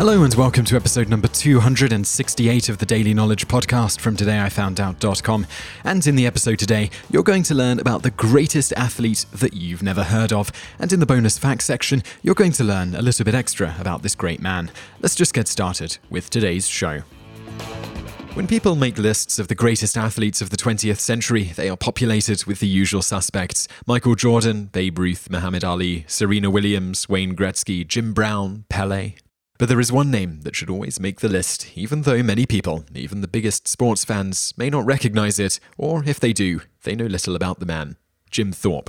Hello and welcome to episode number 268 of the Daily Knowledge Podcast from todayifoundout.com. And in the episode today, you're going to learn about the greatest athlete that you've never heard of. And in the bonus facts section, you're going to learn a little bit extra about this great man. Let's just get started with today's show. When people make lists of the greatest athletes of the 20th century, they are populated with the usual suspects Michael Jordan, Babe Ruth, Muhammad Ali, Serena Williams, Wayne Gretzky, Jim Brown, Pele, but there is one name that should always make the list, even though many people, even the biggest sports fans, may not recognize it, or if they do, they know little about the man Jim Thorpe.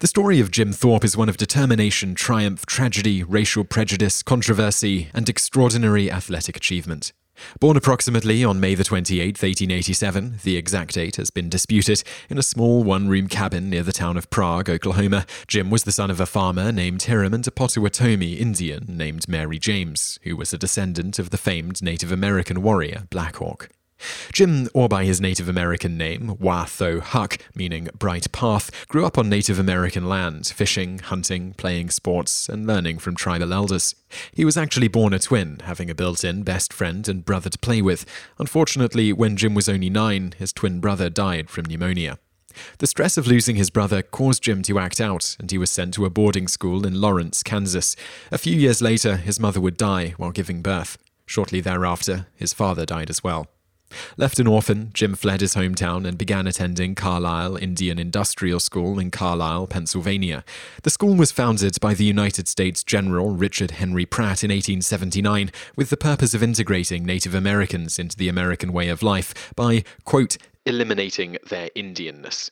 The story of Jim Thorpe is one of determination, triumph, tragedy, racial prejudice, controversy, and extraordinary athletic achievement. Born approximately on May the 28th, 1887, the exact date has been disputed, in a small one room cabin near the town of Prague, Oklahoma, Jim was the son of a farmer named Hiram and a Potawatomi Indian named Mary James, who was a descendant of the famed Native American warrior Black Hawk. Jim, or by his Native American name, Watho Huck, meaning bright path, grew up on Native American land, fishing, hunting, playing sports, and learning from tribal elders. He was actually born a twin, having a built in best friend and brother to play with. Unfortunately, when Jim was only nine, his twin brother died from pneumonia. The stress of losing his brother caused Jim to act out, and he was sent to a boarding school in Lawrence, Kansas. A few years later, his mother would die while giving birth. Shortly thereafter, his father died as well. Left an orphan, Jim fled his hometown and began attending Carlisle Indian Industrial School in Carlisle, Pennsylvania. The school was founded by the United States General Richard Henry Pratt in 1879 with the purpose of integrating Native Americans into the American way of life by, quote, eliminating their Indianness.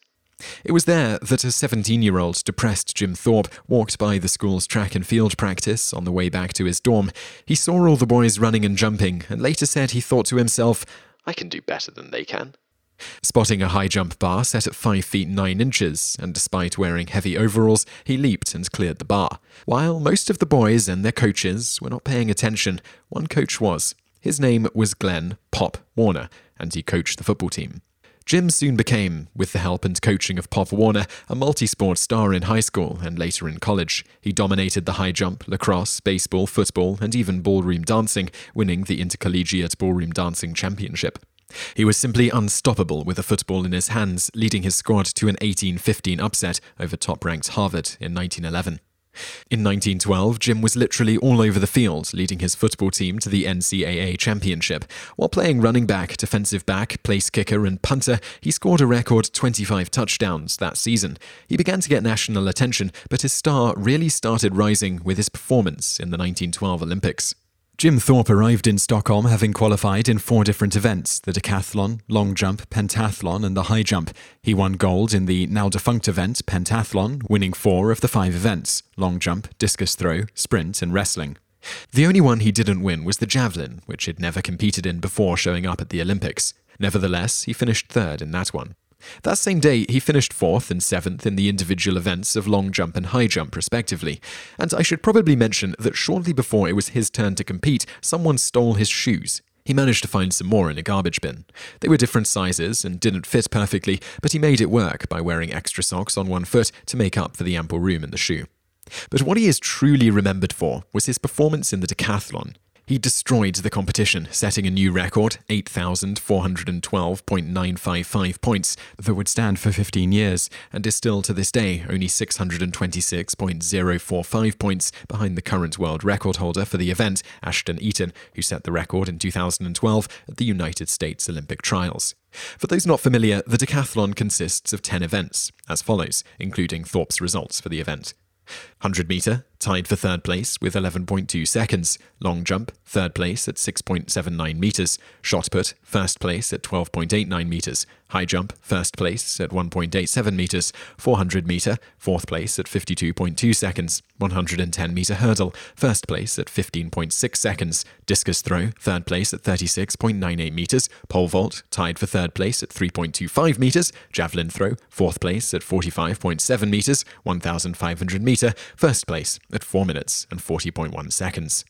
It was there that a 17 year old depressed Jim Thorpe walked by the school's track and field practice on the way back to his dorm. He saw all the boys running and jumping, and later said he thought to himself, I can do better than they can. Spotting a high jump bar set at 5 feet 9 inches, and despite wearing heavy overalls, he leaped and cleared the bar. While most of the boys and their coaches were not paying attention, one coach was. His name was Glenn Pop Warner, and he coached the football team. Jim soon became, with the help and coaching of Pop Warner, a multi sport star in high school and later in college. He dominated the high jump, lacrosse, baseball, football, and even ballroom dancing, winning the Intercollegiate Ballroom Dancing Championship. He was simply unstoppable with a football in his hands, leading his squad to an 18 15 upset over top ranked Harvard in 1911. In 1912, Jim was literally all over the field, leading his football team to the NCAA championship. While playing running back, defensive back, place kicker, and punter, he scored a record 25 touchdowns that season. He began to get national attention, but his star really started rising with his performance in the 1912 Olympics. Jim Thorpe arrived in Stockholm having qualified in four different events the decathlon, long jump, pentathlon, and the high jump. He won gold in the now defunct event, pentathlon, winning four of the five events long jump, discus throw, sprint, and wrestling. The only one he didn't win was the javelin, which he'd never competed in before showing up at the Olympics. Nevertheless, he finished third in that one. That same day, he finished fourth and seventh in the individual events of long jump and high jump, respectively. And I should probably mention that shortly before it was his turn to compete, someone stole his shoes. He managed to find some more in a garbage bin. They were different sizes and didn't fit perfectly, but he made it work by wearing extra socks on one foot to make up for the ample room in the shoe. But what he is truly remembered for was his performance in the decathlon. He destroyed the competition, setting a new record, 8,412.955 points, that would stand for 15 years, and is still to this day only 626.045 points behind the current world record holder for the event, Ashton Eaton, who set the record in 2012 at the United States Olympic Trials. For those not familiar, the decathlon consists of 10 events, as follows, including Thorpe's results for the event. 100 metre, tied for third place with 11.2 seconds. Long jump, third place at 6.79 metres. Shot put, first place at 12.89 metres. High jump, first place at 1.87 metres. 400 metre, fourth place at 52.2 seconds. 110 metre hurdle, first place at 15.6 seconds. Discus throw, third place at 36.98 metres. Pole vault, tied for third place at 3.25 metres. Javelin throw, fourth place at 45.7 metres. 1,500 metre, first place at 4 minutes and 40.1 seconds.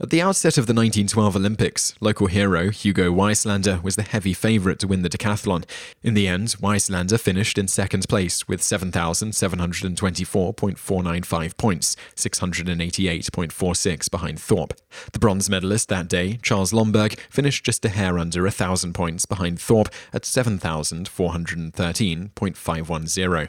At the outset of the 1912 Olympics, local hero Hugo Wieslander was the heavy favourite to win the decathlon. In the end, Wieslander finished in second place with 7,724.495 points, 688.46 behind Thorpe. The bronze medalist that day, Charles Lomberg, finished just a hair under 1,000 points behind Thorpe at 7,413.510.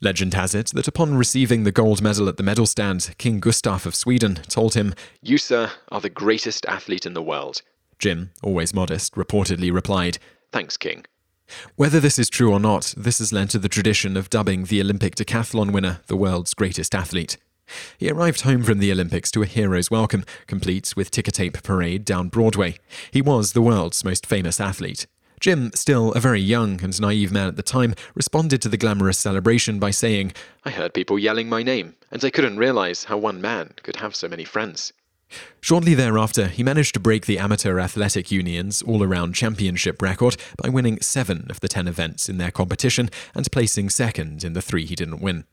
Legend has it that upon receiving the gold medal at the medal stand, King Gustav of Sweden told him, You, sir, are the greatest athlete in the world. Jim, always modest, reportedly replied, Thanks, King. Whether this is true or not, this has led to the tradition of dubbing the Olympic decathlon winner the world's greatest athlete. He arrived home from the Olympics to a hero's welcome, complete with ticker tape parade down Broadway. He was the world's most famous athlete. Jim, still a very young and naive man at the time, responded to the glamorous celebration by saying, I heard people yelling my name, and I couldn't realize how one man could have so many friends. Shortly thereafter, he managed to break the Amateur Athletic Union's all around championship record by winning seven of the ten events in their competition and placing second in the three he didn't win.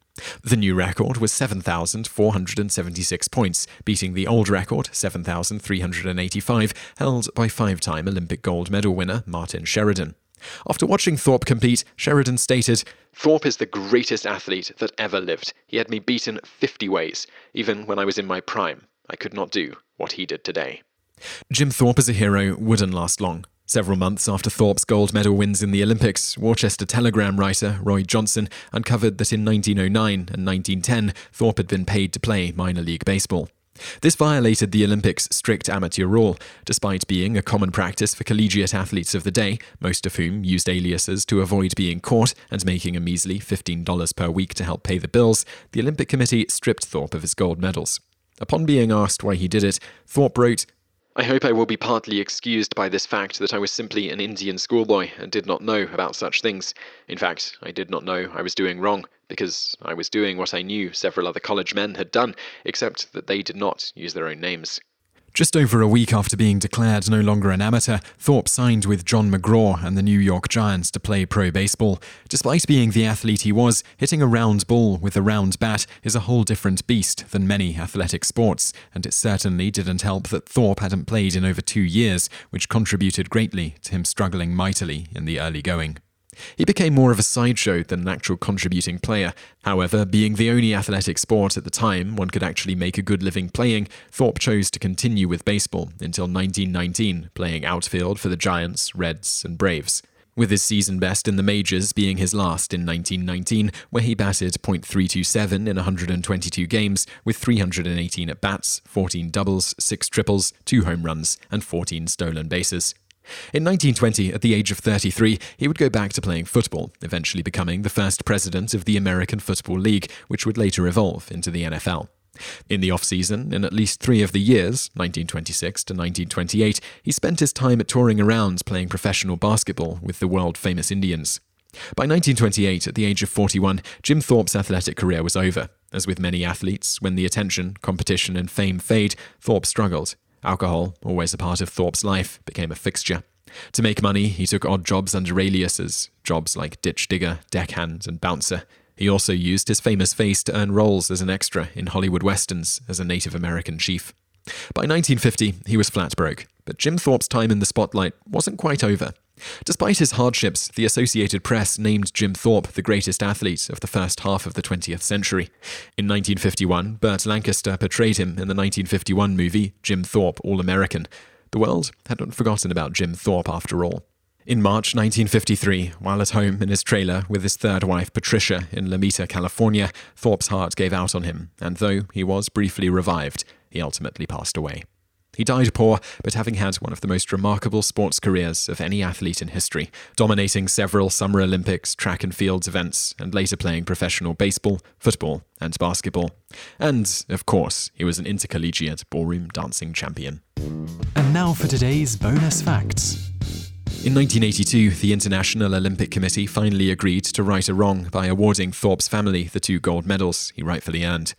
The new record was 7,476 points, beating the old record, 7,385, held by five time Olympic gold medal winner Martin Sheridan. After watching Thorpe compete, Sheridan stated, Thorpe is the greatest athlete that ever lived. He had me beaten 50 ways. Even when I was in my prime, I could not do what he did today. Jim Thorpe as a hero wouldn't last long. Several months after Thorpe's gold medal wins in the Olympics, Worcester Telegram writer Roy Johnson uncovered that in 1909 and 1910, Thorpe had been paid to play minor league baseball. This violated the Olympics' strict amateur rule, despite being a common practice for collegiate athletes of the day, most of whom used aliases to avoid being caught and making a measly $15 per week to help pay the bills. The Olympic Committee stripped Thorpe of his gold medals. Upon being asked why he did it, Thorpe wrote, I hope I will be partly excused by this fact that I was simply an Indian schoolboy and did not know about such things. In fact, I did not know I was doing wrong, because I was doing what I knew several other college men had done, except that they did not use their own names. Just over a week after being declared no longer an amateur, Thorpe signed with John McGraw and the New York Giants to play pro baseball. Despite being the athlete he was, hitting a round ball with a round bat is a whole different beast than many athletic sports, and it certainly didn't help that Thorpe hadn't played in over two years, which contributed greatly to him struggling mightily in the early going. He became more of a sideshow than an actual contributing player. However, being the only athletic sport at the time one could actually make a good living playing, Thorpe chose to continue with baseball until 1919, playing outfield for the Giants, Reds, and Braves. With his season best in the majors being his last in 1919, where he batted .327 in 122 games with 318 at bats, 14 doubles, 6 triples, 2 home runs, and 14 stolen bases. In 1920, at the age of 33, he would go back to playing football, eventually becoming the first president of the American Football League, which would later evolve into the NFL. In the off season, in at least three of the years, 1926 to 1928, he spent his time touring around playing professional basketball with the world famous Indians. By 1928, at the age of 41, Jim Thorpe's athletic career was over. As with many athletes, when the attention, competition, and fame fade, Thorpe struggled. Alcohol, always a part of Thorpe's life, became a fixture. To make money, he took odd jobs under aliases, jobs like ditch digger, deckhand, and bouncer. He also used his famous face to earn roles as an extra in Hollywood westerns as a Native American chief. By 1950, he was flat broke, but Jim Thorpe's time in the spotlight wasn't quite over. Despite his hardships, the Associated Press named Jim Thorpe the greatest athlete of the first half of the 20th century. In 1951, Burt Lancaster portrayed him in the 1951 movie Jim Thorpe All American. The world hadn't forgotten about Jim Thorpe after all. In March 1953, while at home in his trailer with his third wife Patricia in Lomita, California, Thorpe's heart gave out on him, and though he was briefly revived, he ultimately passed away. He died poor, but having had one of the most remarkable sports careers of any athlete in history, dominating several Summer Olympics, track and fields events, and later playing professional baseball, football, and basketball. And, of course, he was an intercollegiate ballroom dancing champion. And now for today's bonus facts. In 1982, the International Olympic Committee finally agreed to right a wrong by awarding Thorpe's family the two gold medals he rightfully earned.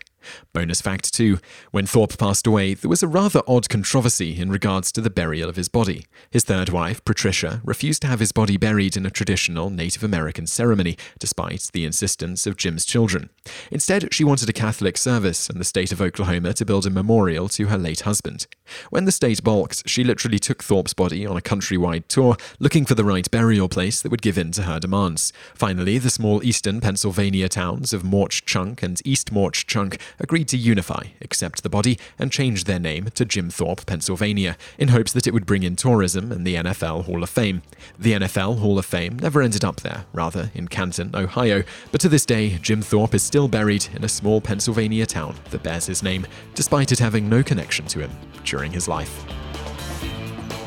Bonus fact 2 When Thorpe passed away, there was a rather odd controversy in regards to the burial of his body. His third wife, Patricia, refused to have his body buried in a traditional Native American ceremony, despite the insistence of Jim's children. Instead, she wanted a Catholic service and the state of Oklahoma to build a memorial to her late husband. When the state balked, she literally took Thorpe's body on a countrywide tour, looking for the right burial place that would give in to her demands. Finally, the small eastern Pennsylvania towns of Mauch Chunk and East Mauch Chunk agreed to unify, accept the body, and change their name to Jim Thorpe, Pennsylvania, in hopes that it would bring in tourism and the NFL Hall of Fame. The NFL Hall of Fame never ended up there, rather in Canton, Ohio, but to this day, Jim Thorpe is still buried in a small Pennsylvania town that bears his name, despite it having no connection to him during his life.